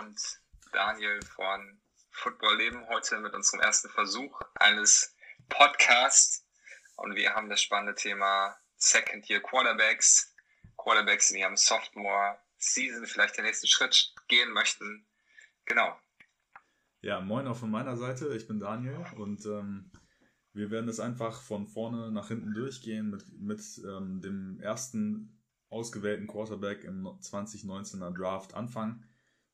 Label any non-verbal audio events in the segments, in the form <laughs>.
und Daniel von Football Leben heute mit unserem ersten Versuch eines Podcasts. Und wir haben das spannende Thema Second Year Quarterbacks. Quarterbacks die ihrem Sophomore Season vielleicht den nächsten Schritt gehen möchten. Genau. Ja, moin auch von meiner Seite. Ich bin Daniel und ähm, wir werden es einfach von vorne nach hinten durchgehen mit, mit ähm, dem ersten ausgewählten Quarterback im 2019er Draft anfangen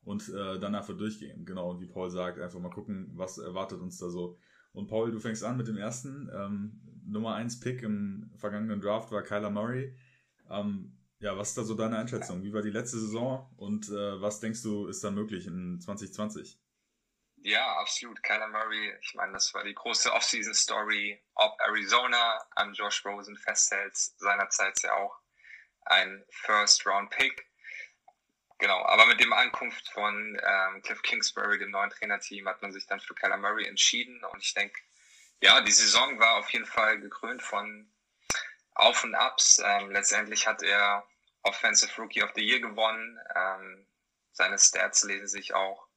und äh, dann einfach durchgehen. Genau, wie Paul sagt, einfach mal gucken, was erwartet uns da so. Und Paul, du fängst an mit dem ersten. Ähm, Nummer 1 Pick im vergangenen Draft war Kyler Murray. Ähm, ja, was ist da so deine Einschätzung? Wie war die letzte Saison und äh, was denkst du, ist da möglich in 2020? Ja, absolut. Kyler Murray, ich meine, das war die große Offseason-Story, ob Arizona an Josh Rosen festhält, seinerzeit ja auch ein First-Round-Pick. Genau, aber mit dem Ankunft von ähm, Cliff Kingsbury, dem neuen Trainerteam, hat man sich dann für Kyler Murray entschieden. Und ich denke, ja, die Saison war auf jeden Fall gekrönt von Auf und Abs. Ähm, letztendlich hat er Offensive Rookie of the Year gewonnen. Ähm, seine Stats lesen sich auch,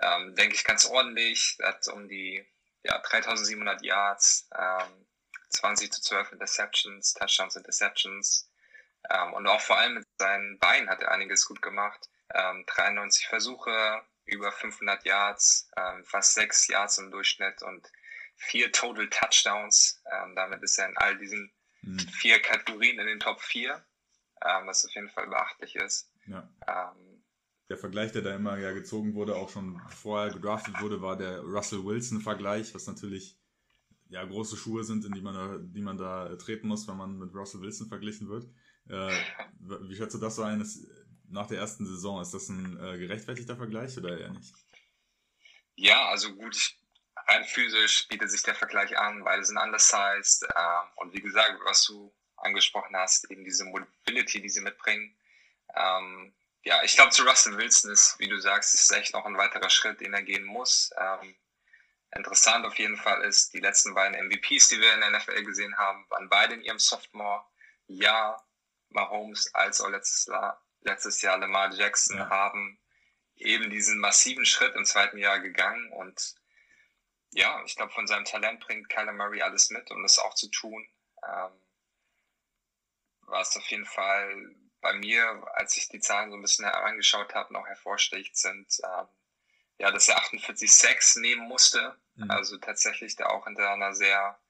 ähm, denke ich, ganz ordentlich. Er hat um die ja, 3700 Yards, ähm, 20 zu 12 Interceptions, Touchdowns, Interceptions, ähm, und auch vor allem mit seinen Beinen hat er einiges gut gemacht. Ähm, 93 Versuche, über 500 Yards, ähm, fast 6 Yards im Durchschnitt und vier Total Touchdowns. Ähm, damit ist er in all diesen mhm. vier Kategorien in den Top 4, ähm, was auf jeden Fall beachtlich ist. Ja. Ähm, der Vergleich, der da immer ja gezogen wurde, auch schon vorher gedraftet wurde, war der Russell Wilson-Vergleich, was natürlich ja große Schuhe sind, in die man da, die man da treten muss, wenn man mit Russell Wilson verglichen wird. Äh, wie schätzt du das so ein? Ist, nach der ersten Saison, ist das ein äh, gerechtfertigter Vergleich oder eher nicht? Ja, also gut, rein physisch bietet sich der Vergleich an, beide sind undersized. Ähm, und wie gesagt, was du angesprochen hast, eben diese Mobility, die sie mitbringen. Ähm, ja, ich glaube, zu Russell Wilson ist, wie du sagst, ist echt noch ein weiterer Schritt, den er gehen muss. Ähm, interessant auf jeden Fall ist, die letzten beiden MVPs, die wir in der NFL gesehen haben, waren beide in ihrem Sophomore-Jahr. Mahomes als auch letztes Jahr, letztes Jahr Lamar Jackson ja. haben eben diesen massiven Schritt im zweiten Jahr gegangen und ja, ich glaube, von seinem Talent bringt Kyler Murray alles mit, um das auch zu tun. Ähm, war es auf jeden Fall bei mir, als ich die Zahlen so ein bisschen herangeschaut habe, noch hervorsticht sind, ähm, ja, dass er 48 Sex nehmen musste. Mhm. Also tatsächlich da auch hinter einer sehr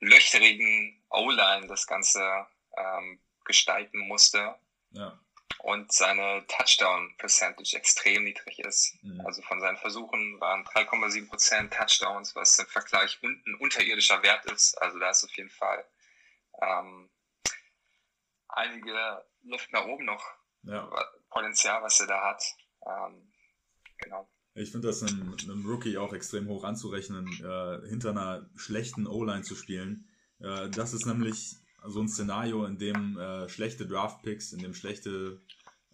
löcherigen O-Line das Ganze ähm, gestalten musste. Ja. Und seine Touchdown-Percentage extrem niedrig ist. Mhm. Also von seinen Versuchen waren 3,7% Touchdowns, was im Vergleich unten unterirdischer Wert ist. Also da ist auf jeden Fall ähm, einige Luft nach oben noch ja. Potenzial, was er da hat. Ähm, genau. Ich finde das einem, einem, Rookie auch extrem hoch anzurechnen, äh, hinter einer schlechten O-Line zu spielen. Äh, das ist nämlich so ein Szenario, in dem äh, schlechte Draft-Picks, in dem schlechte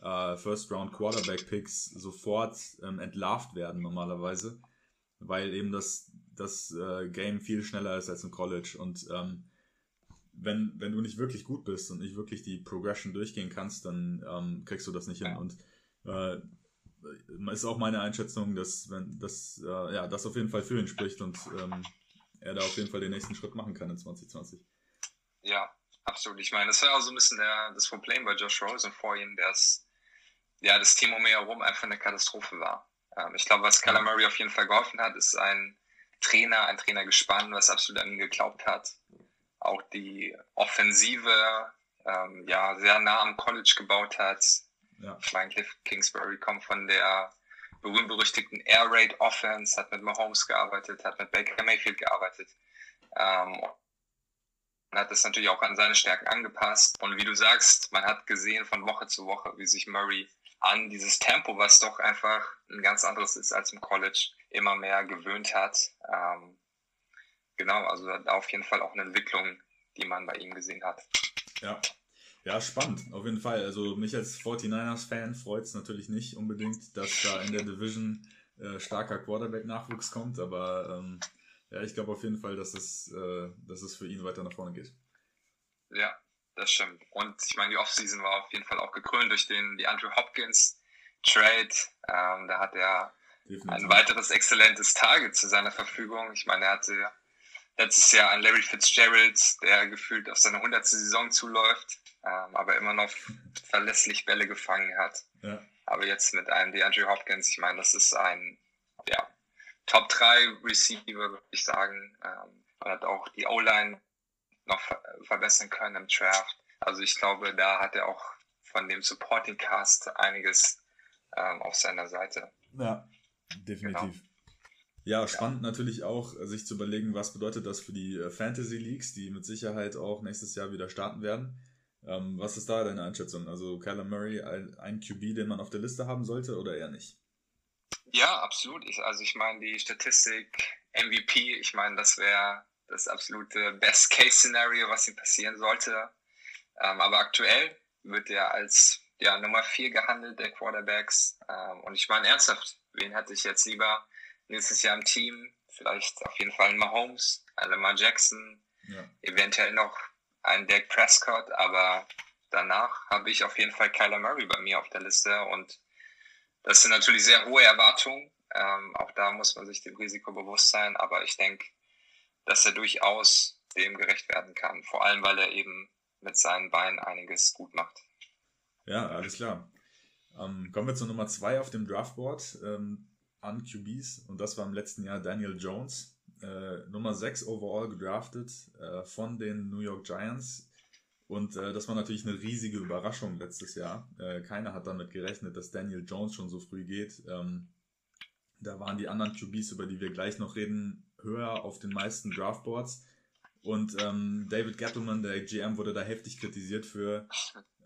äh, First-Round-Quarterback-Picks sofort ähm, entlarvt werden normalerweise, weil eben das, das äh, Game viel schneller ist als im College und ähm, wenn, wenn du nicht wirklich gut bist und nicht wirklich die Progression durchgehen kannst, dann ähm, kriegst du das nicht hin. Und äh, ist auch meine Einschätzung, dass wenn das äh, ja das auf jeden Fall für ihn spricht und ähm, er da auf jeden Fall den nächsten Schritt machen kann in 2020. Ja, absolut. Ich meine, das war auch so ein bisschen der, das Problem bei Josh Rosen vor ihm, dass ja, das Team um ihn herum einfach eine Katastrophe war. Ähm, ich glaube, was Kyler Murray auf jeden Fall geholfen hat, ist ein Trainer, ein Trainer gespannt, was absolut an ihn geglaubt hat. Auch die Offensive ähm, ja, sehr nah am College gebaut hat. Ja. Ich meine, Cliff Kingsbury kommt von der berühmt-berüchtigten Air Raid Offense, hat mit Mahomes gearbeitet, hat mit Baker Mayfield gearbeitet. Ähm, hat das natürlich auch an seine Stärken angepasst. Und wie du sagst, man hat gesehen von Woche zu Woche, wie sich Murray an dieses Tempo, was doch einfach ein ganz anderes ist als im College, immer mehr gewöhnt hat. Ähm, genau, also auf jeden Fall auch eine Entwicklung, die man bei ihm gesehen hat. Ja. Ja, spannend, auf jeden Fall. Also mich als 49ers-Fan freut es natürlich nicht unbedingt, dass da in der Division äh, starker Quarterback-Nachwuchs kommt, aber ähm, ja, ich glaube auf jeden Fall, dass es, äh, dass es für ihn weiter nach vorne geht. Ja, das stimmt. Und ich meine, die Offseason war auf jeden Fall auch gekrönt durch den die Andrew Hopkins Trade. Ähm, da hat er Definitiv. ein weiteres exzellentes Target zu seiner Verfügung. Ich meine, er hatte letztes Jahr einen Larry Fitzgerald, der gefühlt auf seine 100. Saison zuläuft, ähm, aber immer noch <laughs> verlässlich Bälle gefangen hat. Ja. Aber jetzt mit einem DeAndre Hopkins, ich meine, das ist ein ja, Top 3 Receiver, würde ich sagen. Ähm, man hat auch die O-Line noch ver verbessern können im Draft. Also ich glaube, da hat er auch von dem Supporting Cast einiges ähm, auf seiner Seite. Ja, definitiv. Genau. Ja, spannend ja. natürlich auch, äh, sich zu überlegen, was bedeutet das für die äh, Fantasy Leagues, die mit Sicherheit auch nächstes Jahr wieder starten werden. Ähm, was ist da deine Einschätzung? Also Kyler Murray ein, ein QB, den man auf der Liste haben sollte oder eher nicht? Ja, absolut. Ich, also ich meine, die Statistik MVP, ich meine, das wäre das absolute Best-Case-Szenario, was ihm passieren sollte. Ähm, aber aktuell wird er als ja, Nummer 4 gehandelt der Quarterbacks. Ähm, und ich meine ernsthaft, wen hätte ich jetzt lieber nächstes Jahr im Team? Vielleicht auf jeden Fall Mahomes, Lamar Jackson, ja. eventuell noch einen Dak Prescott, aber danach habe ich auf jeden Fall Kyler Murray bei mir auf der Liste und das sind natürlich sehr hohe Erwartungen. Ähm, auch da muss man sich dem Risiko bewusst sein, aber ich denke, dass er durchaus dem gerecht werden kann. Vor allem, weil er eben mit seinen Beinen einiges gut macht. Ja, alles klar. Ähm, kommen wir zur Nummer zwei auf dem Draftboard ähm, an QBs und das war im letzten Jahr Daniel Jones, äh, Nummer 6 overall gedraftet äh, von den New York Giants. Und äh, das war natürlich eine riesige Überraschung letztes Jahr. Äh, keiner hat damit gerechnet, dass Daniel Jones schon so früh geht. Ähm, da waren die anderen QBs, über die wir gleich noch reden, höher auf den meisten Draftboards. Und ähm, David Gettleman, der GM, wurde da heftig kritisiert für.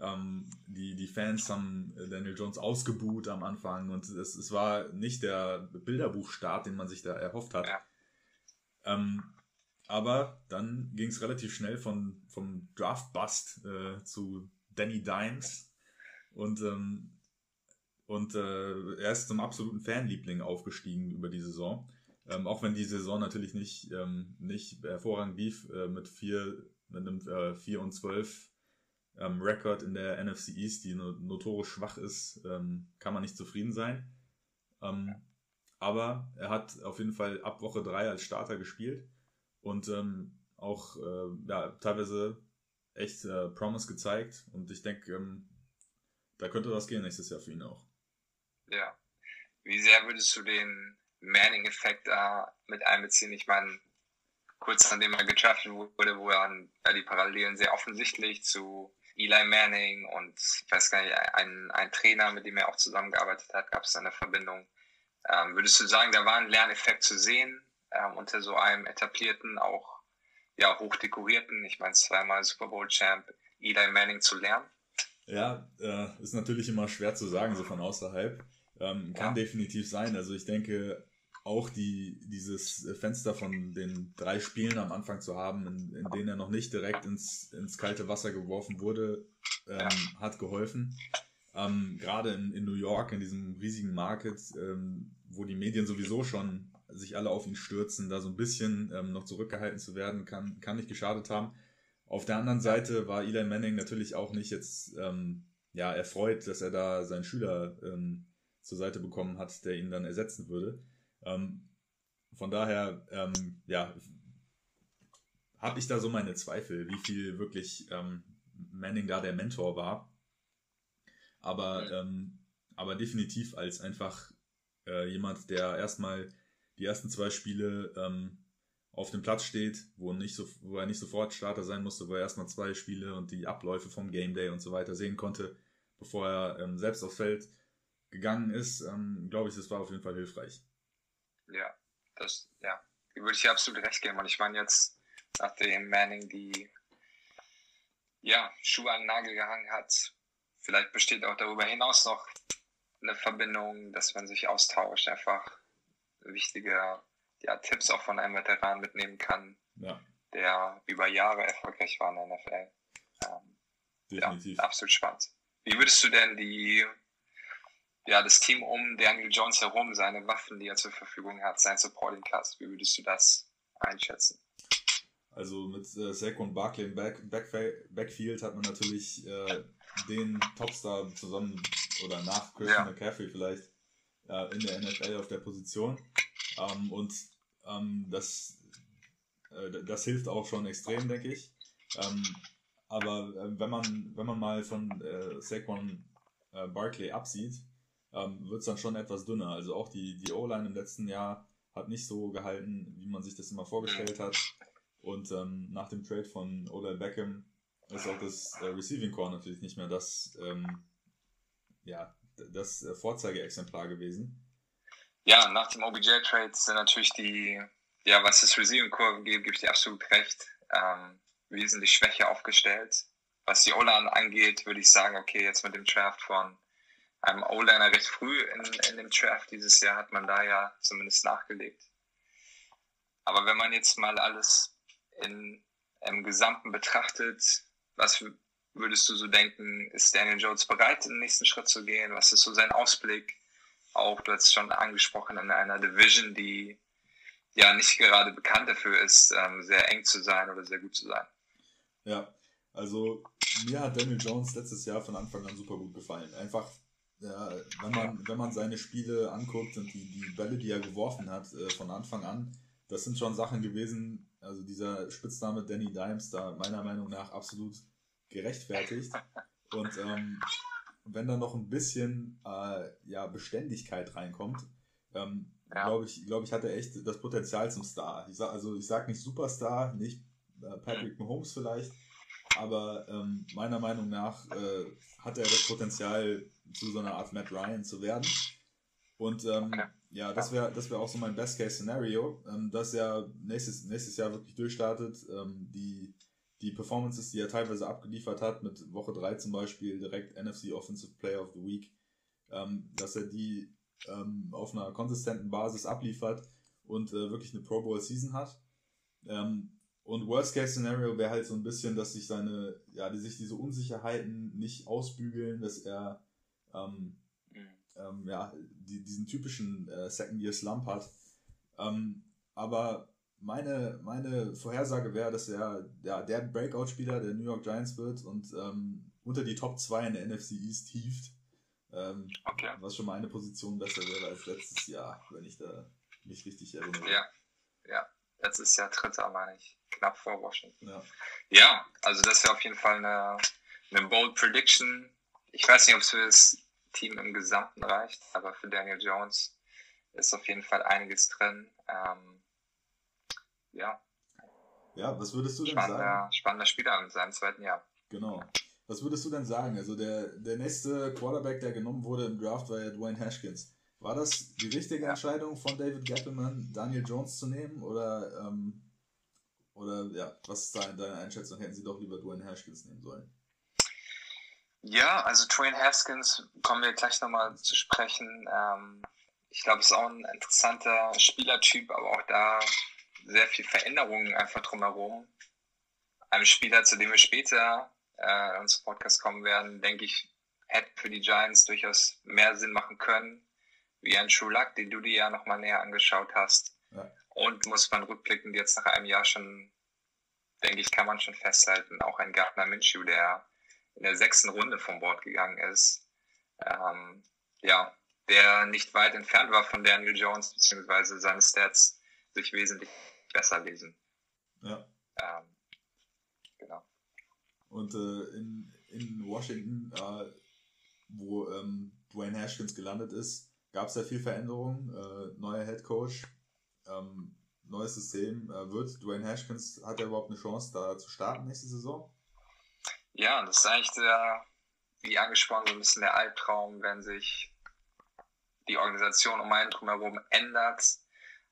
Ähm, die, die Fans haben Daniel Jones ausgebuht am Anfang und es, es war nicht der Bilderbuchstart, den man sich da erhofft hat. Ja. Ähm, aber dann ging es relativ schnell von, vom Draft-Bust äh, zu Danny Dimes und, ähm, und äh, er ist zum absoluten Fanliebling aufgestiegen über die Saison. Ähm, auch wenn die Saison natürlich nicht, ähm, nicht hervorragend lief, äh, mit, vier, mit einem äh, 4 und 12 ähm, Rekord in der NFC East, die notorisch schwach ist, ähm, kann man nicht zufrieden sein. Ähm, aber er hat auf jeden Fall ab Woche 3 als Starter gespielt und ähm, auch äh, ja, teilweise echt äh, Promise gezeigt. Und ich denke, ähm, da könnte was gehen nächstes Jahr für ihn auch. Ja. Wie sehr würdest du den Manning-Effekt da mit einbeziehen. Ich meine, kurz nachdem er getraftet wurde, wo er ja, die Parallelen sehr offensichtlich zu Eli Manning und ich weiß gar nicht, ein, ein Trainer, mit dem er auch zusammengearbeitet hat, gab es eine Verbindung. Ähm, würdest du sagen, da war ein Lerneffekt zu sehen ähm, unter so einem etablierten, auch ja, hochdekorierten, ich meine zweimal Super Bowl Champ Eli Manning zu lernen? Ja, äh, ist natürlich immer schwer zu sagen, so von außerhalb. Ähm, kann ja. definitiv sein. Also ich denke, auch die, dieses Fenster von den drei Spielen am Anfang zu haben, in, in denen er noch nicht direkt ins, ins kalte Wasser geworfen wurde, ähm, ja. hat geholfen. Ähm, Gerade in, in New York, in diesem riesigen Market, ähm, wo die Medien sowieso schon sich alle auf ihn stürzen, da so ein bisschen ähm, noch zurückgehalten zu werden, kann, kann nicht geschadet haben. Auf der anderen Seite war Eli Manning natürlich auch nicht jetzt ähm, ja, erfreut, dass er da seinen Schüler ähm, zur Seite bekommen hat, der ihn dann ersetzen würde. Ähm, von daher, ähm, ja, habe ich da so meine Zweifel, wie viel wirklich ähm, Manning da der Mentor war. Aber, aber definitiv als einfach äh, jemand, der erstmal die ersten zwei Spiele ähm, auf dem Platz steht, wo, nicht so, wo er nicht sofort Starter sein musste, wo er erstmal zwei Spiele und die Abläufe vom Game Day und so weiter sehen konnte, bevor er ähm, selbst aufs Feld gegangen ist, ähm, glaube ich, das war auf jeden Fall hilfreich. Ja, das, ja, würde ich absolut recht geben. Und ich meine jetzt, nachdem Manning die ja, Schuhe an den Nagel gehangen hat, vielleicht besteht auch darüber hinaus noch eine Verbindung, dass man sich austauscht, einfach wichtige ja, Tipps auch von einem Veteran mitnehmen kann, ja. der über Jahre erfolgreich war in der NFL. Ähm, Definitiv. Ja, absolut spannend. Wie würdest du denn die ja, das Team um Daniel Jones herum, seine Waffen, die er zur Verfügung hat, sein Supporting Cast, wie würdest du das einschätzen? Also mit äh, Saquon Barkley im Back, Back, Backfield hat man natürlich äh, den Topstar zusammen oder nach Christian ja. McCaffrey vielleicht äh, in der NFL auf der Position. Ähm, und ähm, das, äh, das hilft auch schon extrem, denke ich. Ähm, aber äh, wenn man wenn man mal von äh, Saquon äh, Barkley absieht, ähm, wird es dann schon etwas dünner. Also auch die, die O-Line im letzten Jahr hat nicht so gehalten, wie man sich das immer vorgestellt hat. Und ähm, nach dem Trade von Odell Beckham ist auch das äh, Receiving Core natürlich nicht mehr das, ähm, ja, das äh, Vorzeigeexemplar gewesen. Ja, nach dem OBJ-Trade sind natürlich die, ja, was das Receiving Core angeht, gebe ich dir absolut recht, ähm, wesentlich schwächer aufgestellt. Was die O-Line angeht, würde ich sagen, okay, jetzt mit dem Draft von einem O-Liner recht früh in, in dem Draft dieses Jahr hat man da ja zumindest nachgelegt. Aber wenn man jetzt mal alles in, im Gesamten betrachtet, was würdest du so denken, ist Daniel Jones bereit, den nächsten Schritt zu gehen? Was ist so sein Ausblick? Auch, du hast es schon angesprochen, in einer Division, die ja nicht gerade bekannt dafür ist, ähm, sehr eng zu sein oder sehr gut zu sein. Ja, also mir hat Daniel Jones letztes Jahr von Anfang an super gut gefallen. Einfach, ja, wenn man, wenn man seine Spiele anguckt und die, die Bälle, die er geworfen hat äh, von Anfang an, das sind schon Sachen gewesen, also dieser Spitzname Danny Dimes da meiner Meinung nach absolut gerechtfertigt. Und ähm, wenn da noch ein bisschen äh, ja, Beständigkeit reinkommt, ähm, ja. glaube ich, glaub ich, hat er echt das Potenzial zum Star. Ich sag, also ich sage nicht Superstar, nicht äh, Patrick Mahomes vielleicht, aber ähm, meiner Meinung nach äh, hat er das Potenzial, zu so einer Art Matt Ryan zu werden. Und ähm, okay. ja, das wäre das wär auch so mein Best-Case-Szenario, ähm, dass er nächstes, nächstes Jahr wirklich durchstartet. Ähm, die, die Performances, die er teilweise abgeliefert hat, mit Woche 3 zum Beispiel direkt NFC Offensive Player of the Week, ähm, dass er die ähm, auf einer konsistenten Basis abliefert und äh, wirklich eine Pro Bowl Season hat. Ähm, und Worst Case Szenario wäre halt so ein bisschen, dass sich seine, ja, die sich diese Unsicherheiten nicht ausbügeln, dass er ähm, ähm, ja, die, diesen typischen äh, Second Year Slump hat. Ähm, aber meine, meine Vorhersage wäre, dass er ja, der Breakout-Spieler der New York Giants wird und ähm, unter die Top 2 in der NFC East hieft. Ähm, okay. Was schon mal eine Position besser wäre als letztes Jahr, wenn ich da mich richtig erinnere. Ja, ja. Letztes Jahr Dritter, meine ich. Knapp vor Washington. Ja, ja also das wäre auf jeden Fall eine, eine bold Prediction. Ich weiß nicht, ob es für das Team im Gesamten reicht, aber für Daniel Jones ist auf jeden Fall einiges drin. Ähm, ja. Ja, was würdest du denn spannender, sagen? Spannender Spieler in seinem zweiten Jahr. Genau. Was würdest du denn sagen? Also der, der nächste Quarterback, der genommen wurde im Draft, war ja Dwayne Haskins. War das die richtige. Entscheidung von David Gettleman, Daniel Jones zu nehmen? Oder, ähm, oder ja, was ist deine Einschätzung? Hätten sie doch lieber Dwayne Haskins nehmen sollen? Ja, also Dwayne Haskins kommen wir gleich nochmal zu sprechen. Ähm, ich glaube, es ist auch ein interessanter Spielertyp, aber auch da sehr viel Veränderungen einfach drumherum. Ein Spieler, zu dem wir später äh, in unserem Podcast kommen werden, denke ich, hätte für die Giants durchaus mehr Sinn machen können, wie ein Luck, den du dir ja nochmal näher angeschaut hast. Ja. Und muss man rückblickend jetzt nach einem Jahr schon, denke ich, kann man schon festhalten, auch ein Gardner Minshew, der in der sechsten Runde vom Bord gegangen ist, ähm, ja, der nicht weit entfernt war von Daniel Jones, beziehungsweise seine Stats sich wesentlich besser lesen. Ja. Ähm, genau. Und äh, in, in Washington, äh, wo ähm, Dwayne Haskins gelandet ist, gab es ja viel Veränderung. Äh, neuer Head Coach, ähm, neues System. Äh, wird Dwayne Haskins, hat er überhaupt eine Chance, da zu starten nächste Saison? Ja, das ist eigentlich der, wie angesprochen, so ein bisschen der Albtraum, wenn sich die Organisation um einen drumherum ändert.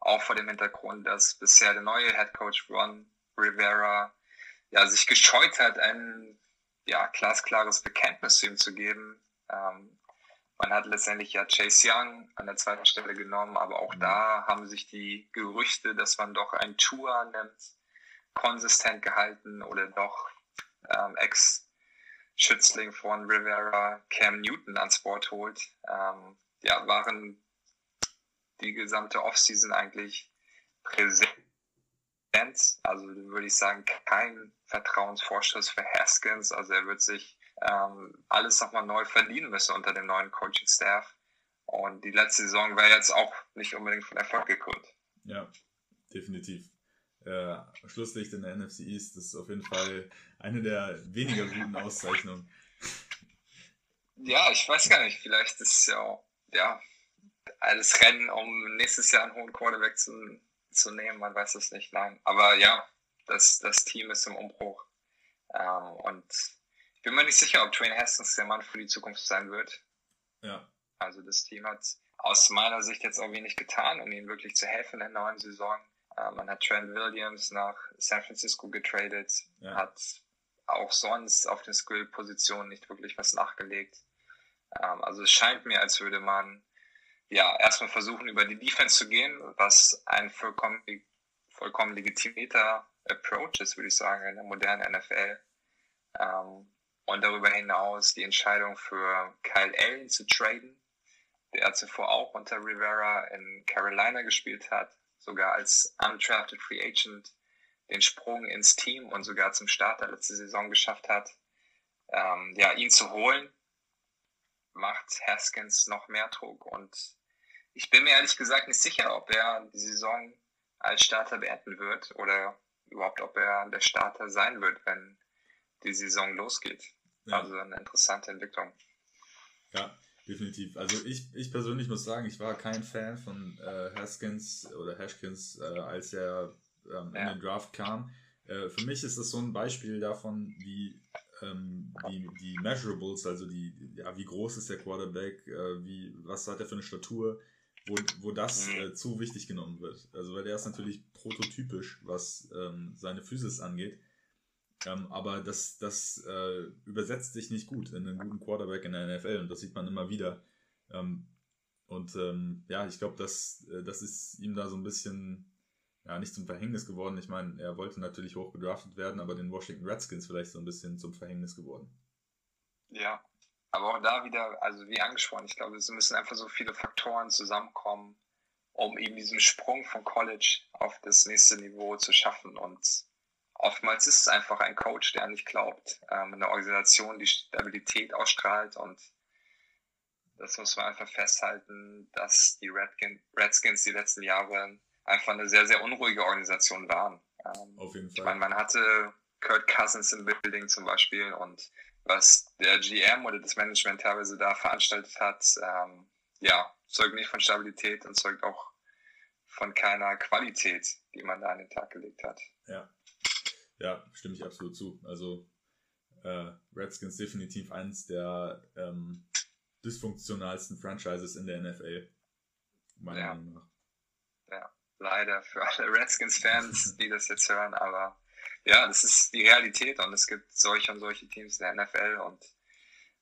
Auch vor dem Hintergrund, dass bisher der neue Head Coach Ron Rivera ja, sich gescheut hat, ein ja, glasklares Bekenntnis zu ihm zu geben. Ähm, man hat letztendlich ja Chase Young an der zweiten Stelle genommen, aber auch da haben sich die Gerüchte, dass man doch ein Tour nimmt, konsistent gehalten oder doch ähm, Ex-Schützling von Rivera Cam Newton ans Board holt, ähm, ja, waren die gesamte Offseason eigentlich präsent. Also würde ich sagen, kein Vertrauensvorschuss für Haskins. Also er wird sich ähm, alles nochmal neu verdienen müssen unter dem neuen Coaching-Staff. Und die letzte Saison war jetzt auch nicht unbedingt von Erfolg gekrönt. Ja, definitiv. Äh, Schlusslicht in der NFC East ist auf jeden Fall eine der weniger guten Auszeichnungen. Ja, ich weiß gar nicht. Vielleicht ist es ja, ja alles Rennen, um nächstes Jahr einen hohen Quarterback zu, zu nehmen. Man weiß es nicht. Nein. Aber ja, das, das Team ist im Umbruch. Ähm, und ich bin mir nicht sicher, ob Dwayne Haskins der Mann für die Zukunft sein wird. Ja. Also das Team hat aus meiner Sicht jetzt auch wenig getan, um ihnen wirklich zu helfen in der neuen Saison. Äh, man hat Trent Williams nach San Francisco getradet, ja. hat auch sonst auf den Skill-Positionen nicht wirklich was nachgelegt. Ähm, also es scheint mir, als würde man ja erstmal versuchen, über die Defense zu gehen, was ein vollkommen, vollkommen legitimierter Approach ist, würde ich sagen, in der modernen NFL. Ähm, und darüber hinaus die Entscheidung für Kyle Allen zu traden, der zuvor auch unter Rivera in Carolina gespielt hat, sogar als undrafted Free Agent den Sprung ins Team und sogar zum Starter letzte Saison geschafft hat. Ähm, ja, ihn zu holen, macht Haskins noch mehr Druck und ich bin mir ehrlich gesagt nicht sicher, ob er die Saison als Starter beenden wird oder überhaupt, ob er der Starter sein wird, wenn die Saison losgeht. Ja. Also eine interessante Entwicklung. Ja, definitiv. Also ich, ich persönlich muss sagen, ich war kein Fan von äh, Haskins oder Hashkins, äh, als er ähm, ja. in den Draft kam. Äh, für mich ist das so ein Beispiel davon, wie ähm, die, die Measurables, also die, ja, wie groß ist der Quarterback, äh, wie, was hat er für eine Statur, wo, wo das mhm. äh, zu wichtig genommen wird. Also weil der ist natürlich prototypisch, was ähm, seine Physis angeht. Ähm, aber das, das äh, übersetzt sich nicht gut in einen guten Quarterback in der NFL und das sieht man immer wieder. Ähm, und ähm, ja, ich glaube, das, äh, das ist ihm da so ein bisschen ja, nicht zum Verhängnis geworden. Ich meine, er wollte natürlich hoch gedraftet werden, aber den Washington Redskins vielleicht so ein bisschen zum Verhängnis geworden. Ja, aber auch da wieder, also wie angesprochen, ich glaube, es müssen einfach so viele Faktoren zusammenkommen, um eben diesen Sprung von College auf das nächste Niveau zu schaffen. Und oftmals ist es einfach ein Coach, der nicht glaubt, ähm, eine Organisation, die Stabilität ausstrahlt und das muss man einfach festhalten, dass die Redskins die letzten Jahre einfach eine sehr, sehr unruhige Organisation waren. Ähm, Auf jeden Fall. Ich meine, man hatte Kurt Cousins im Building zum Beispiel und was der GM oder das Management teilweise da veranstaltet hat, ähm, ja, zeugt nicht von Stabilität und zeugt auch von keiner Qualität, die man da an den Tag gelegt hat. Ja, ja stimme ich absolut zu. Also äh, Redskins definitiv eines der ähm, dysfunktionalsten Franchises in der NFL. Meiner ja. Meinung nach. Leider für alle Redskins-Fans, die das jetzt hören, aber ja, das ist die Realität und es gibt solche und solche Teams in der NFL und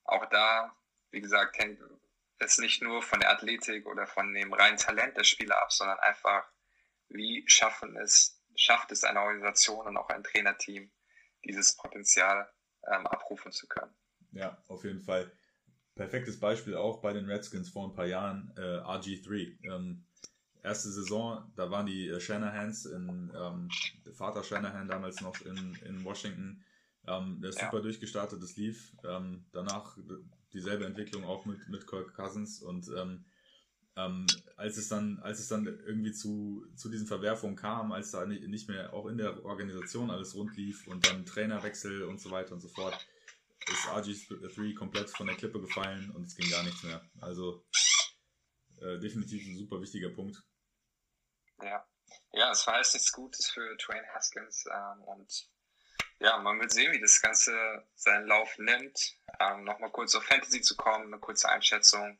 auch da, wie gesagt, hängt es nicht nur von der Athletik oder von dem reinen Talent der Spieler ab, sondern einfach, wie schaffen es, schafft es eine Organisation und auch ein Trainerteam, dieses Potenzial ähm, abrufen zu können. Ja, auf jeden Fall. Perfektes Beispiel auch bei den Redskins vor ein paar Jahren, äh, RG3. Ähm, erste Saison, da waren die äh, Shanahans, in, ähm, der Vater Shanahan damals noch in, in Washington, ähm, der ist ja. super durchgestartet, das lief. Ähm, danach dieselbe Entwicklung auch mit, mit Kirk Cousins und ähm, ähm, als es dann, als es dann irgendwie zu, zu diesen Verwerfungen kam, als da nicht mehr auch in der Organisation alles rund lief und dann Trainerwechsel und so weiter und so fort, ist RG3 komplett von der Klippe gefallen und es ging gar nichts mehr. Also äh, definitiv ein super wichtiger Punkt. Ja, ja, es war jetzt nichts Gutes für Dwayne Haskins ähm, und ja, man wird sehen, wie das Ganze seinen Lauf nimmt. Ähm, Nochmal kurz auf Fantasy zu kommen, eine kurze Einschätzung.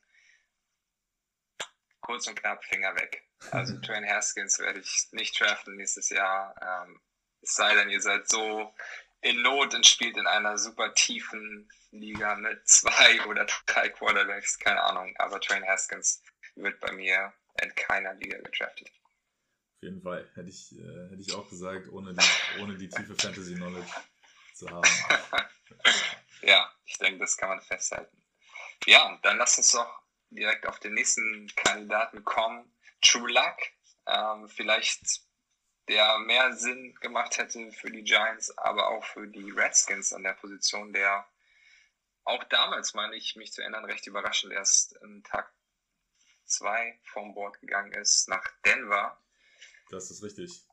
Kurz und knapp, Finger weg. Also <laughs> Dwayne Haskins werde ich nicht draften nächstes Jahr. Ähm, es sei denn, ihr seid so in Not und spielt in einer super tiefen Liga mit zwei <laughs> oder drei Quarterbacks, keine Ahnung. Aber Dwayne Haskins wird bei mir in keiner Liga gedraftet jeden Fall. Hätte ich, äh, hätte ich auch gesagt, ohne die, ohne die tiefe Fantasy-Knowledge zu haben. <laughs> ja, ich denke, das kann man festhalten. Ja, dann lass uns doch direkt auf den nächsten Kandidaten kommen. True Luck. Ähm, vielleicht der mehr Sinn gemacht hätte für die Giants, aber auch für die Redskins an der Position der auch damals, meine ich, mich zu erinnern, recht überraschend erst einen Tag zwei vom Board gegangen ist nach Denver. Das ist richtig.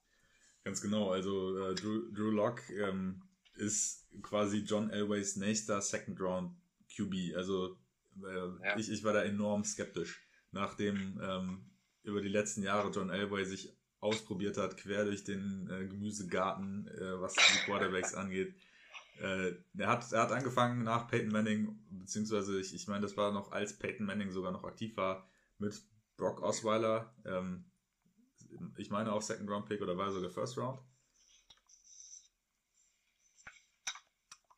Ganz genau. Also äh, Drew, Drew Locke ähm, ist quasi John Elways nächster Second Round QB. Also äh, ja. ich, ich war da enorm skeptisch, nachdem ähm, über die letzten Jahre John Elway sich ausprobiert hat, quer durch den äh, Gemüsegarten, äh, was die Quarterbacks angeht. Äh, er, hat, er hat angefangen nach Peyton Manning, beziehungsweise ich, ich meine, das war noch als Peyton Manning sogar noch aktiv war, mit Brock Osweiler. Ähm, ich meine auch Second Round Pick oder war sogar First Round.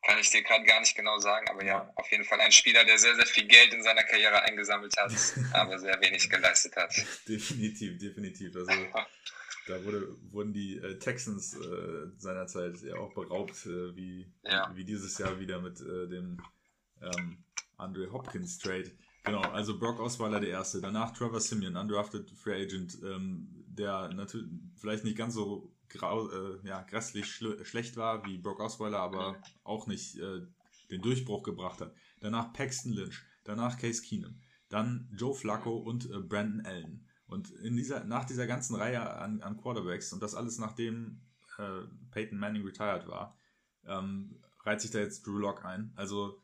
Kann ich dir gerade gar nicht genau sagen, aber ja, auf jeden Fall ein Spieler, der sehr, sehr viel Geld in seiner Karriere eingesammelt hat, <laughs> aber sehr wenig geleistet hat. definitiv, definitiv. Also <laughs> da wurde, wurden die äh, Texans äh, seinerzeit ja auch beraubt, äh, wie, ja. wie dieses Jahr wieder mit äh, dem ähm, Andre Hopkins Trade. Genau, also Brock Osweiler der Erste, danach Trevor Simeon, undrafted Free Agent, ähm, der natürlich vielleicht nicht ganz so grau, äh, ja, grässlich schlecht war wie Brock Osweiler, aber auch nicht äh, den Durchbruch gebracht hat. Danach Paxton Lynch, danach Case Keenum, dann Joe Flacco und äh, Brandon Allen. Und in dieser, nach dieser ganzen Reihe an, an Quarterbacks und das alles nachdem äh, Peyton Manning retired war, ähm, reiht sich da jetzt Drew Lock ein. Also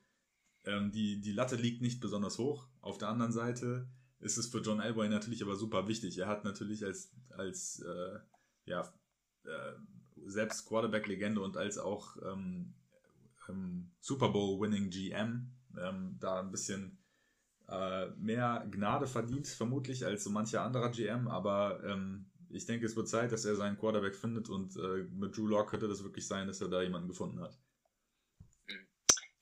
ähm, die, die Latte liegt nicht besonders hoch. Auf der anderen Seite ist es für John Elway natürlich aber super wichtig. Er hat natürlich als, als äh, ja, äh, selbst Quarterback-Legende und als auch ähm, ähm, Super Bowl-winning GM ähm, da ein bisschen äh, mehr Gnade verdient, vermutlich, als so mancher anderer GM, aber ähm, ich denke, es wird Zeit, dass er seinen Quarterback findet und äh, mit Drew Lock könnte das wirklich sein, dass er da jemanden gefunden hat.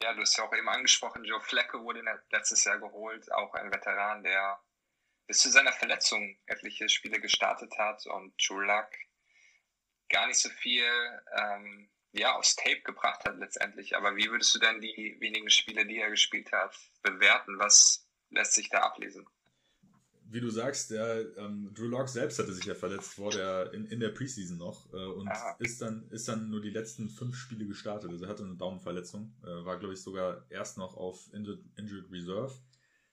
Ja, du hast ja auch eben angesprochen, Joe Flecke wurde letztes Jahr geholt, auch ein Veteran, der bis zu seiner Verletzung etliche Spiele gestartet hat und Drew Luck gar nicht so viel ähm, ja, aus Tape gebracht hat letztendlich. Aber wie würdest du denn die wenigen Spiele, die er gespielt hat, bewerten? Was lässt sich da ablesen? Wie du sagst, der ähm, Drew Locke selbst hatte sich ja verletzt vor der in, in der Preseason noch äh, und ah. ist dann ist dann nur die letzten fünf Spiele gestartet. Also er hatte eine Daumenverletzung, äh, war glaube ich sogar erst noch auf Injured, Injured Reserve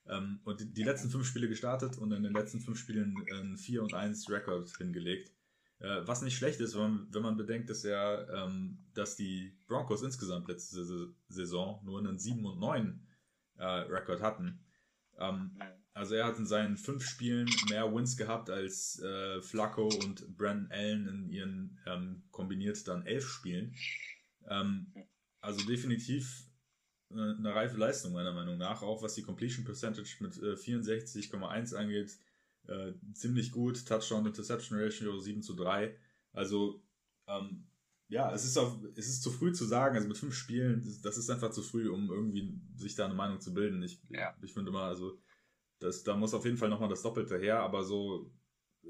ähm, und die, die, letzten fünf Spiele gestartet und in den letzten fünf Spielen ein 4 und 1 Rekord hingelegt. Äh, was nicht schlecht ist, wenn man, wenn man bedenkt, dass er, ähm, dass die Broncos insgesamt letzte Saison nur einen 7 und 9 äh, Rekord hatten. Ähm, also er hat in seinen fünf Spielen mehr Wins gehabt als äh, Flacco und Brandon Allen in ihren ähm, kombiniert dann elf Spielen. Ähm, also definitiv eine, reife Leistung meiner Meinung nach, auch was die Completion Percentage mit äh, 64,1 angeht äh, ziemlich gut. Touchdown-Interception Ratio 7 zu 3. Also, ähm, ja, es ist, auf, es ist zu früh zu sagen, also mit fünf Spielen, das ist einfach zu früh, um irgendwie sich da eine Meinung zu bilden. Ich, ja. ich finde immer, also, das, da muss auf jeden Fall nochmal das Doppelte her, aber so,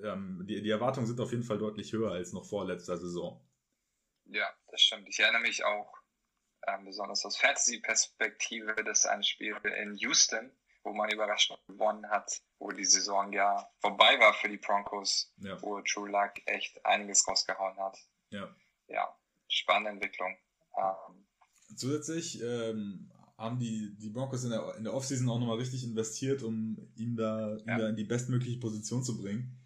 ähm, die, die Erwartungen sind auf jeden Fall deutlich höher als noch vor letzter Saison. Ja, das stimmt. Ich erinnere mich auch ähm, besonders aus Fantasy-Perspektive, dass ein Spiel in Houston wo man überraschend gewonnen hat, wo die Saison ja vorbei war für die Broncos, ja. wo True Luck echt einiges rausgehauen hat. Ja. Ja, spannende Entwicklung. Ähm, Zusätzlich ähm, haben die, die Broncos in der, in der Offseason auch nochmal richtig investiert, um ihn da, ihn da in die bestmögliche Position zu bringen.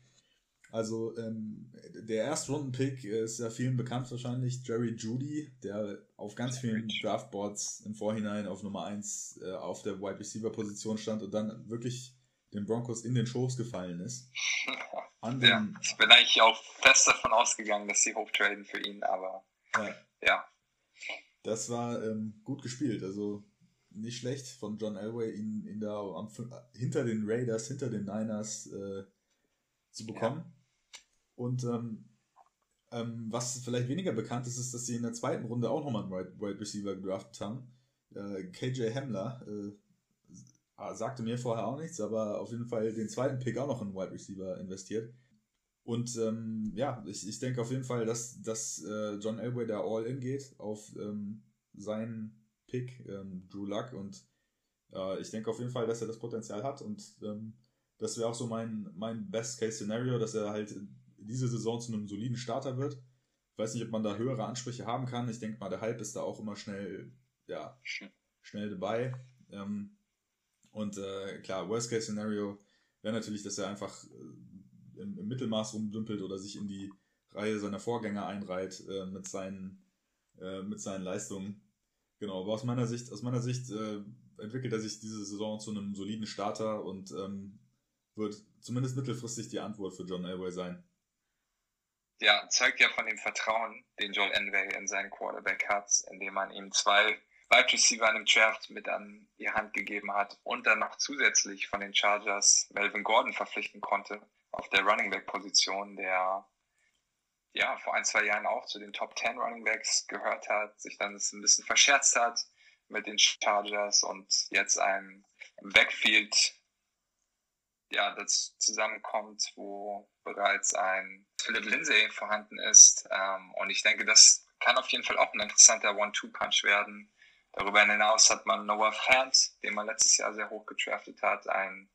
Also ähm, der Erstrunden-Pick ist ja vielen bekannt wahrscheinlich, Jerry Judy, der auf ganz vielen Draftboards im Vorhinein auf Nummer 1 äh, auf der Wide Receiver Position stand und dann wirklich den Broncos in den Schoß gefallen ist. <laughs> An ja, ich bin eigentlich auch fest davon ausgegangen, dass sie hochtraden für ihn, aber ja. ja. Das war ähm, gut gespielt, also nicht schlecht von John Elway, ihn, ihn da am, hinter den Raiders, hinter den Niners äh, zu bekommen. Ja. Und ähm, ähm, was vielleicht weniger bekannt ist, ist, dass sie in der zweiten Runde auch nochmal einen Wide, Wide Receiver gedraftet haben. Äh, KJ Hamler äh, sagte mir vorher auch nichts, aber auf jeden Fall den zweiten Pick auch noch in Wide Receiver investiert. Und ähm, ja, ich, ich denke auf jeden Fall, dass, dass äh, John Elway da all in geht auf ähm, seinen Pick, ähm, Drew Luck. Und äh, ich denke auf jeden Fall, dass er das Potenzial hat. Und ähm, das wäre auch so mein, mein Best-Case-Szenario, dass er halt diese Saison zu einem soliden Starter wird. Ich weiß nicht, ob man da höhere Ansprüche haben kann. Ich denke mal, der Hype ist da auch immer schnell, ja, schnell dabei. Ähm, und äh, klar, Worst-Case-Szenario wäre natürlich, dass er einfach äh, im, im, Mittelmaß rumdümpelt oder sich in die Reihe seiner Vorgänger einreiht äh, mit, seinen, äh, mit seinen Leistungen. Genau, aber aus meiner Sicht, aus meiner Sicht äh, entwickelt er sich diese Saison zu einem soliden Starter und ähm, wird zumindest mittelfristig die Antwort für John Elway sein. Ja, zeugt ja von dem Vertrauen, den Joel Elway in seinen Quarterback hat, indem man ihm zwei Wide Receiver in einem Draft mit an die Hand gegeben hat und dann noch zusätzlich von den Chargers Melvin Gordon verpflichten konnte auf der Running Back Position, der ja vor ein, zwei Jahren auch zu den Top 10 Running Backs gehört hat, sich dann ein bisschen verscherzt hat mit den Chargers und jetzt ein Backfield ja, das zusammenkommt, wo bereits ein Philip Lindsay vorhanden ist. Ähm, und ich denke, das kann auf jeden Fall auch ein interessanter One-Two-Punch werden. Darüber hinaus hat man Noah Fant, den man letztes Jahr sehr hoch getraftet hat, ein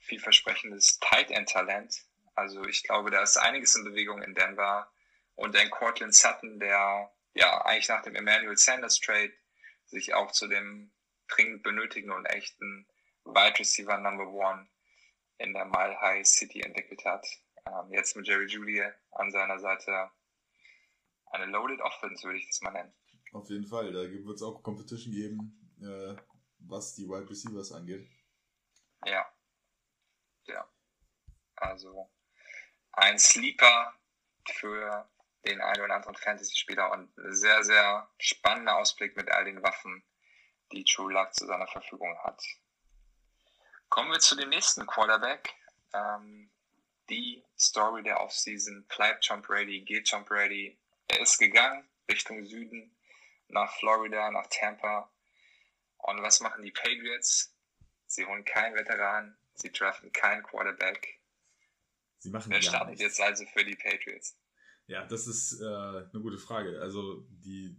vielversprechendes Tight End Talent. Also ich glaube, da ist einiges in Bewegung in Denver. Und dann Cortland Sutton, der ja eigentlich nach dem Emmanuel Sanders Trade sich auch zu dem dringend benötigten und echten Wide Receiver Number One in der Mile High City entwickelt hat. Ähm, jetzt mit Jerry Judy an seiner Seite eine Loaded Offense, würde ich das mal nennen. Auf jeden Fall, da wird es auch Competition geben, äh, was die Wide Receivers angeht. Ja. Ja. Also ein Sleeper für den einen oder anderen Fantasy-Spieler und sehr, sehr spannender Ausblick mit all den Waffen, die True Luck zu seiner Verfügung hat. Kommen wir zu dem nächsten Quarterback. Ähm, die Story der Offseason. Bleibt Tom Brady, geht Tom Brady. Er ist gegangen Richtung Süden, nach Florida, nach Tampa. Und was machen die Patriots? Sie holen keinen Veteran, sie draften keinen Quarterback. Sie machen Wer startet jetzt also für die Patriots? Ja, das ist äh, eine gute Frage. Also die,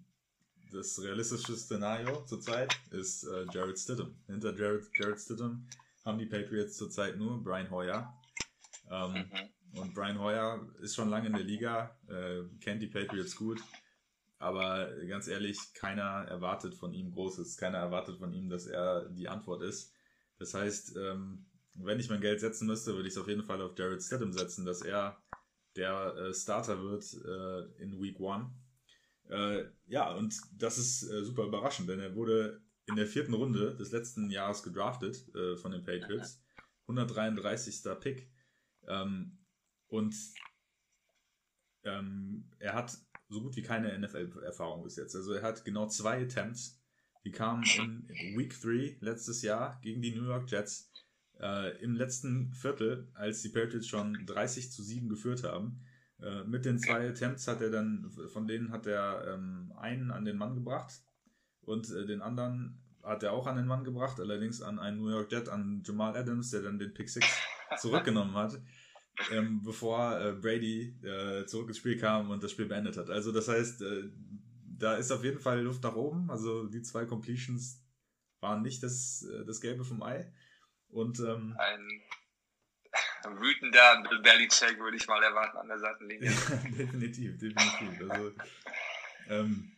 das realistische Szenario zurzeit ist äh, Jared Stidham. Hinter Jared, Jared Stidham haben die Patriots zurzeit nur Brian Hoyer. Ähm, mhm. Und Brian Hoyer ist schon lange in der Liga, äh, kennt die Patriots gut. Aber ganz ehrlich, keiner erwartet von ihm Großes. Keiner erwartet von ihm, dass er die Antwort ist. Das heißt, ähm, wenn ich mein Geld setzen müsste, würde ich es auf jeden Fall auf Jared Stidham setzen, dass er der äh, Starter wird äh, in Week 1. Äh, ja, und das ist äh, super überraschend, denn er wurde in der vierten Runde des letzten Jahres gedraftet äh, von den Patriots. 133. Pick. Ähm, und ähm, er hat so gut wie keine NFL-Erfahrung bis jetzt. Also er hat genau zwei Attempts. Die kamen in Week 3 letztes Jahr gegen die New York Jets. Äh, Im letzten Viertel, als die Patriots schon 30 zu 7 geführt haben. Äh, mit den zwei Attempts hat er dann, von denen hat er ähm, einen an den Mann gebracht und äh, den anderen hat er auch an den Mann gebracht, allerdings an einen New York Jet, an Jamal Adams, der dann den Pick 6 zurückgenommen hat, ähm, bevor äh, Brady äh, zurück ins Spiel kam und das Spiel beendet hat. Also das heißt, äh, da ist auf jeden Fall Luft nach oben. Also die zwei Completions waren nicht das, äh, das Gelbe vom Ei. Und ähm, ein <laughs> wütender Bill Belichick würde ich mal erwarten an der Seitenlinie. <laughs> definitiv, definitiv. Also ähm,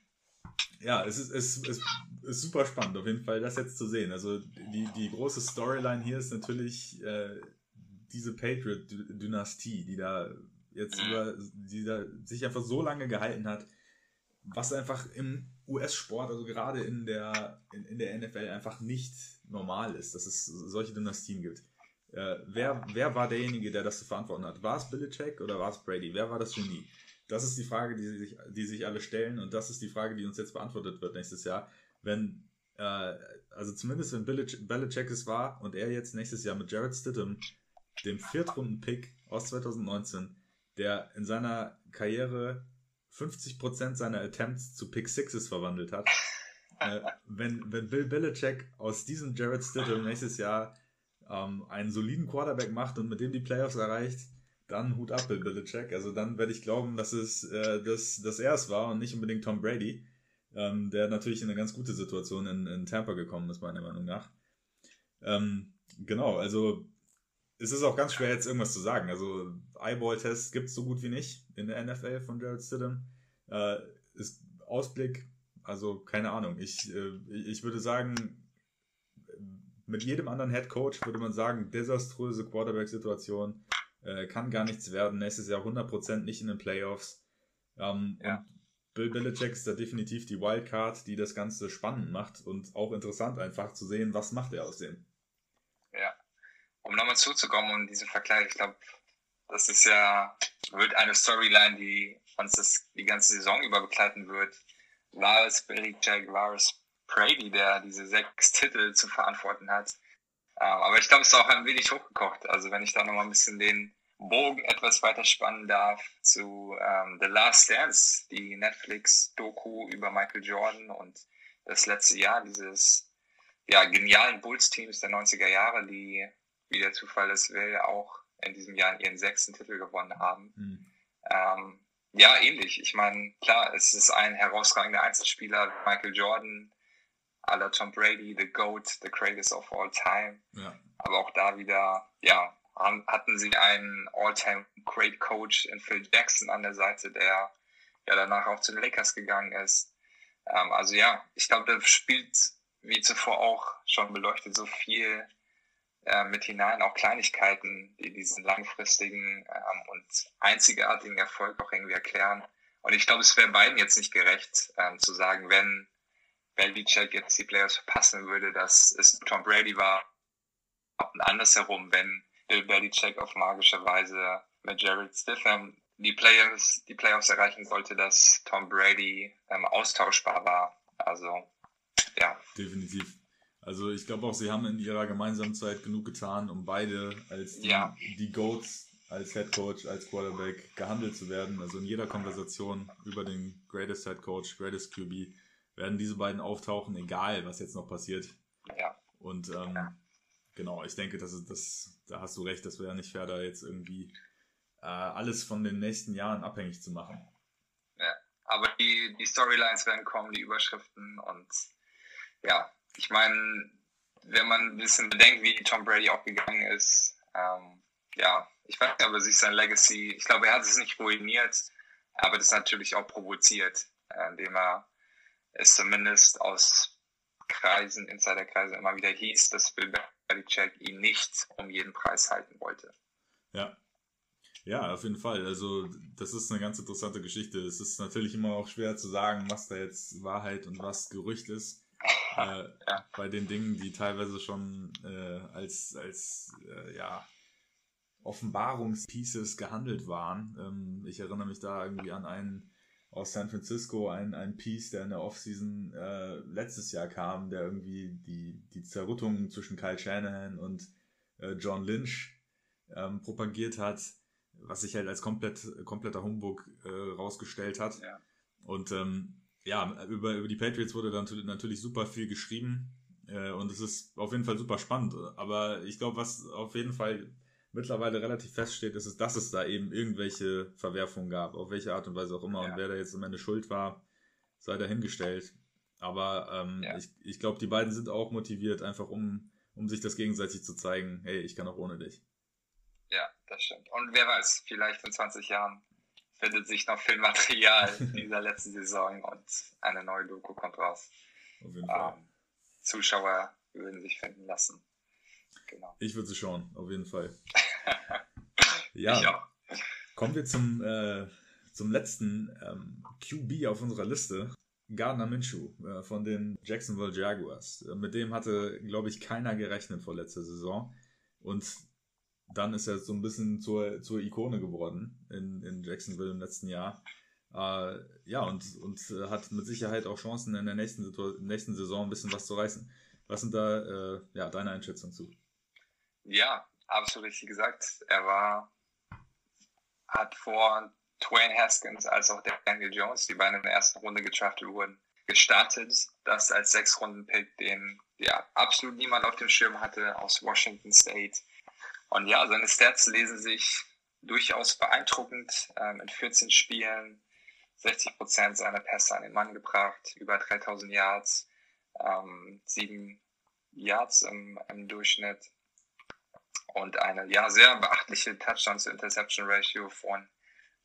ja, es ist, es, es ist super spannend, auf jeden Fall das jetzt zu sehen. Also die, die große Storyline hier ist natürlich äh, diese Patriot-Dynastie, die da jetzt über, die da sich einfach so lange gehalten hat, was einfach im US-Sport, also gerade in der, in, in, der NFL einfach nicht normal ist, dass es solche Dynastien gibt. Äh, wer, wer war derjenige, der das zu verantworten hat? War es Belichick oder war es Brady? Wer war das Genie? Das ist die Frage, die sich, die sich alle stellen und das ist die Frage, die uns jetzt beantwortet wird nächstes Jahr. Wenn, äh, also zumindest wenn Belichick es war und er jetzt nächstes Jahr mit Jared Stidham, dem Viertrunden-Pick aus 2019, der in seiner Karriere 50% seiner Attempts zu Pick Sixes verwandelt hat, <laughs> äh, wenn, wenn Bill Belichick aus diesem Jared Stidham nächstes Jahr ähm, einen soliden Quarterback macht und mit dem die Playoffs erreicht, dann Hut ab, Bill Belichick. Also dann werde ich glauben, dass es äh, dass, dass er es war und nicht unbedingt Tom Brady, ähm, der natürlich in eine ganz gute Situation in, in Tampa gekommen ist, meiner Meinung nach. Ähm, genau, also es ist auch ganz schwer jetzt irgendwas zu sagen. Also Eyeball-Tests gibt es so gut wie nicht in der NFL von Jared Stidham. Äh, ist Ausblick Also keine Ahnung. Ich, äh, ich würde sagen, mit jedem anderen Head Coach würde man sagen, desaströse Quarterback-Situation, äh, kann gar nichts werden. Nächstes Jahr 100% nicht in den Playoffs. Ähm, ja. Und Bill Belichick ist da definitiv die Wildcard, die das Ganze spannend macht und auch interessant einfach zu sehen, was macht er aus dem. Um nochmal zuzukommen und diesen Vergleich, ich glaube, das ist ja, wird eine Storyline, die uns das die ganze Saison über begleiten wird. War es Belichick, war es Brady, der diese sechs Titel zu verantworten hat. Ähm, aber ich glaube, es ist auch ein wenig hochgekocht. Also wenn ich da nochmal ein bisschen den Bogen etwas weiter spannen darf zu ähm, The Last Dance, die Netflix-Doku über Michael Jordan und das letzte Jahr dieses ja, genialen Bulls-Teams der 90er Jahre, die, wie der Zufall es will, auch in diesem Jahr ihren sechsten Titel gewonnen haben. Mhm. Ähm, ja, ähnlich. Ich meine, klar, es ist ein herausragender Einzelspieler, Michael Jordan, aller Tom Brady, the GOAT, the greatest of all time. Ja. Aber auch da wieder, ja, hatten sie einen All-Time Great Coach in Phil Jackson an der Seite, der ja danach auch zu den Lakers gegangen ist. Ähm, also ja, ich glaube, da spielt wie zuvor auch schon beleuchtet so viel äh, mit hinein, auch Kleinigkeiten, die diesen langfristigen ähm, und einzigartigen Erfolg auch irgendwie erklären. Und ich glaube, es wäre beiden jetzt nicht gerecht ähm, zu sagen, wenn Belichick jetzt die Players verpassen würde, dass es Tom Brady war und andersherum, wenn Bill Belichick auf magische Weise mit Jared Stidham die Playoffs, die Playoffs erreichen sollte, dass Tom Brady ähm, austauschbar war. Also, ja. Definitiv. Also ich glaube auch, sie haben in ihrer gemeinsamen Zeit genug getan, um beide als die, ja. die Goats, als Head Coach, als Quarterback gehandelt zu werden. Also in jeder Konversation über den Greatest Head Coach, Greatest QB werden diese beiden auftauchen, egal was jetzt noch passiert. Ja. Und ähm, ja. genau, ich denke, das ist das da hast du recht, das wäre ja nicht fair, da jetzt irgendwie äh, alles von den nächsten Jahren abhängig zu machen. Ja, aber die, die Storylines werden kommen, die Überschriften und ja, ich meine, wenn man ein bisschen bedenkt, wie Tom Brady auch gegangen ist, ähm, ja, ich weiß nicht, ob er sich sein Legacy, ich glaube, er hat es nicht ruiniert, aber das natürlich auch provoziert, äh, indem er es zumindest aus Kreisen, Insiderkreisen immer wieder hieß, dass Bill Belichick ihn nicht um jeden Preis halten wollte. Ja. Ja, auf jeden Fall. Also, das ist eine ganz interessante Geschichte. Es ist natürlich immer auch schwer zu sagen, was da jetzt Wahrheit und was Gerücht ist. Äh, ja. Bei den Dingen, die teilweise schon äh, als, als äh, ja, Offenbarungspieces gehandelt waren. Ähm, ich erinnere mich da irgendwie an einen aus San Francisco, ein, ein Piece, der in der Offseason äh, letztes Jahr kam, der irgendwie die, die Zerrüttung zwischen Kyle Shanahan und äh, John Lynch ähm, propagiert hat, was sich halt als komplett, kompletter Humbug äh, rausgestellt hat. Ja. Und ähm, ja, über, über die Patriots wurde dann natürlich super viel geschrieben äh, und es ist auf jeden Fall super spannend. Aber ich glaube, was auf jeden Fall mittlerweile relativ feststeht, ist es, dass es da eben irgendwelche Verwerfungen gab, auf welche Art und Weise auch immer. Ja. Und wer da jetzt am Ende schuld war, sei dahingestellt. Aber ähm, ja. ich, ich glaube, die beiden sind auch motiviert, einfach um, um sich das gegenseitig zu zeigen, hey, ich kann auch ohne dich. Ja, das stimmt. Und wer weiß, vielleicht in 20 Jahren findet sich noch Filmmaterial <laughs> dieser letzten Saison und eine neue Doku kommt raus. Auf jeden Fall. Ähm, Zuschauer würden sich finden lassen. Genau. Ich würde sie schauen, auf jeden Fall. <laughs> ja. Kommen wir zum, äh, zum letzten ähm, QB auf unserer Liste. Gardner Minshew äh, von den Jacksonville Jaguars. Äh, mit dem hatte, glaube ich, keiner gerechnet vor letzter Saison. Und dann ist er so ein bisschen zur, zur Ikone geworden in, in Jacksonville im letzten Jahr. Äh, ja, und, und hat mit Sicherheit auch Chancen in der nächsten, nächsten Saison ein bisschen was zu reißen. Was sind da äh, ja, deine Einschätzungen zu? Ja, absolut richtig gesagt. Er war, hat vor Twain Haskins als auch Daniel Jones, die beiden in der ersten Runde getraftet wurden, gestartet. Das als Sechs-Runden-Pick, den ja absolut niemand auf dem Schirm hatte aus Washington State. Und ja, seine Stats lesen sich durchaus beeindruckend. Ähm, in 14 Spielen 60 Prozent seiner Pässe an den Mann gebracht, über 3000 Yards, ähm, 7 Yards im, im Durchschnitt und eine ja sehr beachtliche Touchdown-to-Interception-Ratio von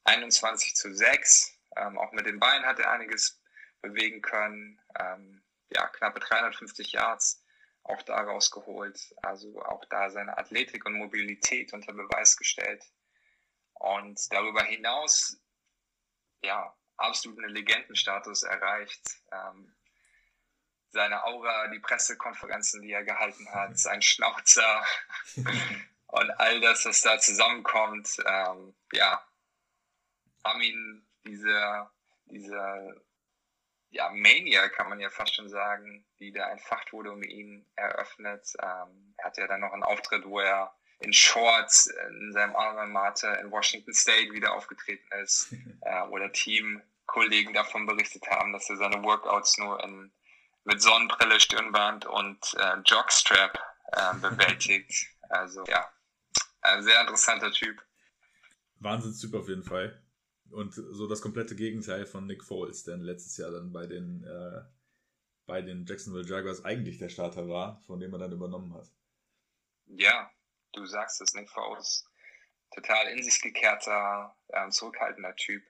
21 zu 6. Ähm, auch mit den Beinen hat er einiges bewegen können. Ähm, ja, knappe 350 Yards auch da rausgeholt. Also auch da seine Athletik und Mobilität unter Beweis gestellt. Und darüber hinaus, ja, absolut einen Legendenstatus erreicht. Ähm, seine Aura, die Pressekonferenzen, die er gehalten hat, <laughs> sein Schnauzer <laughs> und all das, was da zusammenkommt, ähm, ja, haben ihn diese, diese ja, Mania, kann man ja fast schon sagen, die da entfacht wurde um ihn eröffnet. Ähm, er hatte ja dann noch einen Auftritt, wo er in Shorts in seinem Alma Mater in Washington State wieder aufgetreten ist, <laughs> äh, wo der Teamkollegen davon berichtet haben, dass er seine Workouts nur in, mit Sonnenbrille, Stirnband und äh, Jockstrap äh, <laughs> bewältigt. also ja, ein sehr interessanter Typ. Wahnsinnstyp auf jeden Fall. Und so das komplette Gegenteil von Nick Foles, der letztes Jahr dann bei den, äh, bei den Jacksonville Jaguars eigentlich der Starter war, von dem er dann übernommen hat. Ja, du sagst es, Nick Foles, total in sich gekehrter, ähm, zurückhaltender Typ,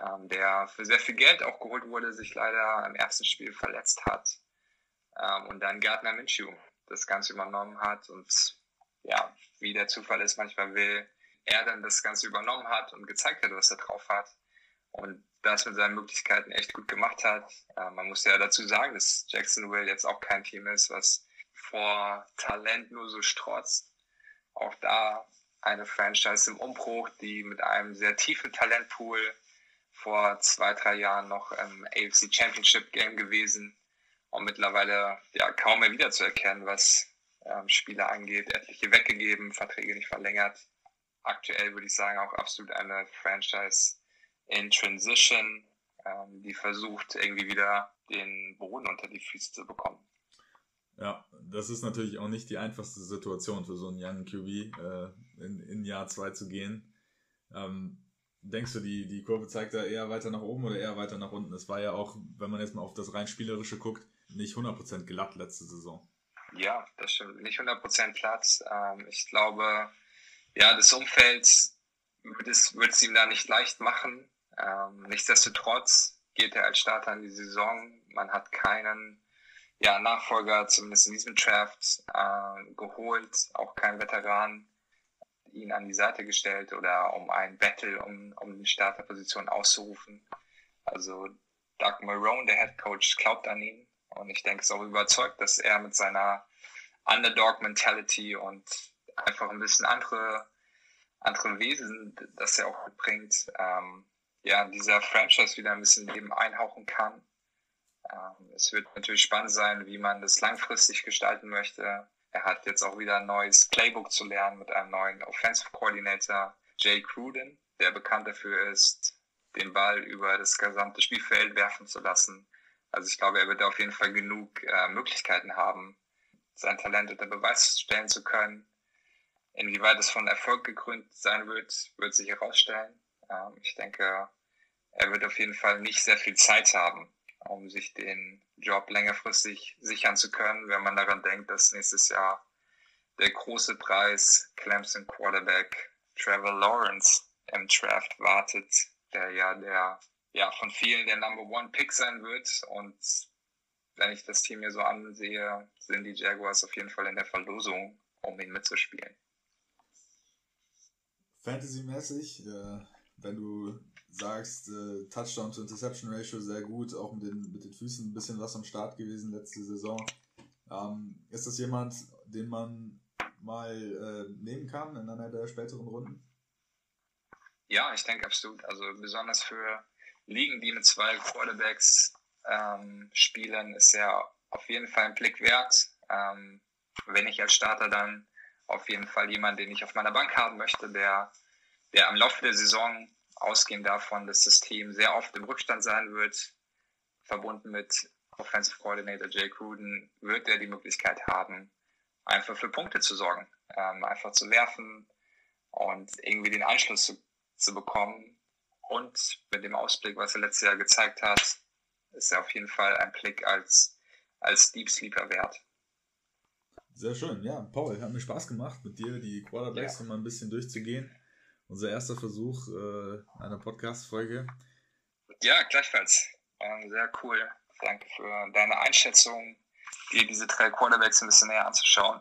ähm, der für sehr viel Geld auch geholt wurde, sich leider im ersten Spiel verletzt hat ähm, und dann Gardner Minshew das Ganze übernommen hat und ja, wie der Zufall ist, manchmal will, er dann das Ganze übernommen hat und gezeigt hat, was er drauf hat. Und das mit seinen Möglichkeiten echt gut gemacht hat. Äh, man muss ja dazu sagen, dass Jacksonville jetzt auch kein Team ist, was vor Talent nur so strotzt. Auch da eine Franchise im Umbruch, die mit einem sehr tiefen Talentpool vor zwei, drei Jahren noch im AFC Championship Game gewesen und mittlerweile ja kaum mehr wiederzuerkennen, was ähm, Spieler angeht. Etliche weggegeben, Verträge nicht verlängert aktuell würde ich sagen auch absolut eine Franchise in Transition, ähm, die versucht irgendwie wieder den Boden unter die Füße zu bekommen. Ja, das ist natürlich auch nicht die einfachste Situation für so einen Young QB, äh, in, in Jahr 2 zu gehen. Ähm, denkst du, die, die Kurve zeigt da eher weiter nach oben oder eher weiter nach unten? Es war ja auch, wenn man jetzt mal auf das rein Spielerische guckt, nicht 100% glatt letzte Saison. Ja, das stimmt. Nicht 100% glatt. Ähm, ich glaube, ja, das Umfeld würde es, es ihm da nicht leicht machen. Ähm, nichtsdestotrotz geht er als Starter in die Saison. Man hat keinen ja, Nachfolger, zumindest in diesem Draft, äh, geholt, auch kein Veteran ihn an die Seite gestellt oder um ein Battle um, um die Starterposition auszurufen. Also Doug Marone, der Head Coach, glaubt an ihn und ich denke, ist auch überzeugt, dass er mit seiner Underdog-Mentality und einfach ein bisschen andere, andere Wesen, das er auch mitbringt, ähm, ja, dieser Franchise wieder ein bisschen Leben einhauchen kann. Ähm, es wird natürlich spannend sein, wie man das langfristig gestalten möchte. Er hat jetzt auch wieder ein neues Playbook zu lernen mit einem neuen Offensive Coordinator, Jay Cruden, der bekannt dafür ist, den Ball über das gesamte Spielfeld werfen zu lassen. Also ich glaube, er wird auf jeden Fall genug äh, Möglichkeiten haben, sein Talent unter Beweis stellen zu können. Inwieweit es von Erfolg gekrönt sein wird, wird sich herausstellen. Ähm, ich denke, er wird auf jeden Fall nicht sehr viel Zeit haben, um sich den Job längerfristig sichern zu können, wenn man daran denkt, dass nächstes Jahr der große Preis Clemson Quarterback Trevor Lawrence im Draft wartet, der ja der ja von vielen der Number One Pick sein wird und wenn ich das Team hier so ansehe, sind die Jaguars auf jeden Fall in der Verlosung, um ihn mitzuspielen. Fantasy-mäßig, äh, wenn du sagst, äh, Touchdown to Interception Ratio sehr gut, auch mit den, mit den Füßen ein bisschen was am Start gewesen letzte Saison. Ähm, ist das jemand, den man mal äh, nehmen kann in einer der späteren Runden? Ja, ich denke absolut. Also besonders für Ligen, die mit zwei Quarterbacks ähm, spielen, ist er auf jeden Fall ein Blick wert. Ähm, wenn ich als Starter dann auf jeden Fall jemand, den ich auf meiner Bank haben möchte, der, der am Laufe der Saison ausgehend davon, dass das Team sehr oft im Rückstand sein wird, verbunden mit Offensive Coordinator Jay Cruden, wird er die Möglichkeit haben, einfach für Punkte zu sorgen, ähm, einfach zu werfen und irgendwie den Anschluss zu, zu bekommen. Und mit dem Ausblick, was er letztes Jahr gezeigt hat, ist er auf jeden Fall ein Blick als, als Deep Sleeper wert. Sehr schön, ja. Paul, hat mir Spaß gemacht, mit dir die Quarterbacks ja. mal ein bisschen durchzugehen. Unser erster Versuch äh, einer Podcast-Folge. Ja, gleichfalls. Ähm, sehr cool. Danke für deine Einschätzung, dir diese drei Quarterbacks ein bisschen näher anzuschauen.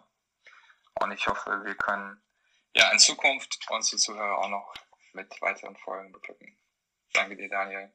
Und ich hoffe, wir können ja in Zukunft unsere Zuhörer auch noch mit weiteren Folgen beglücken. Danke dir, Daniel.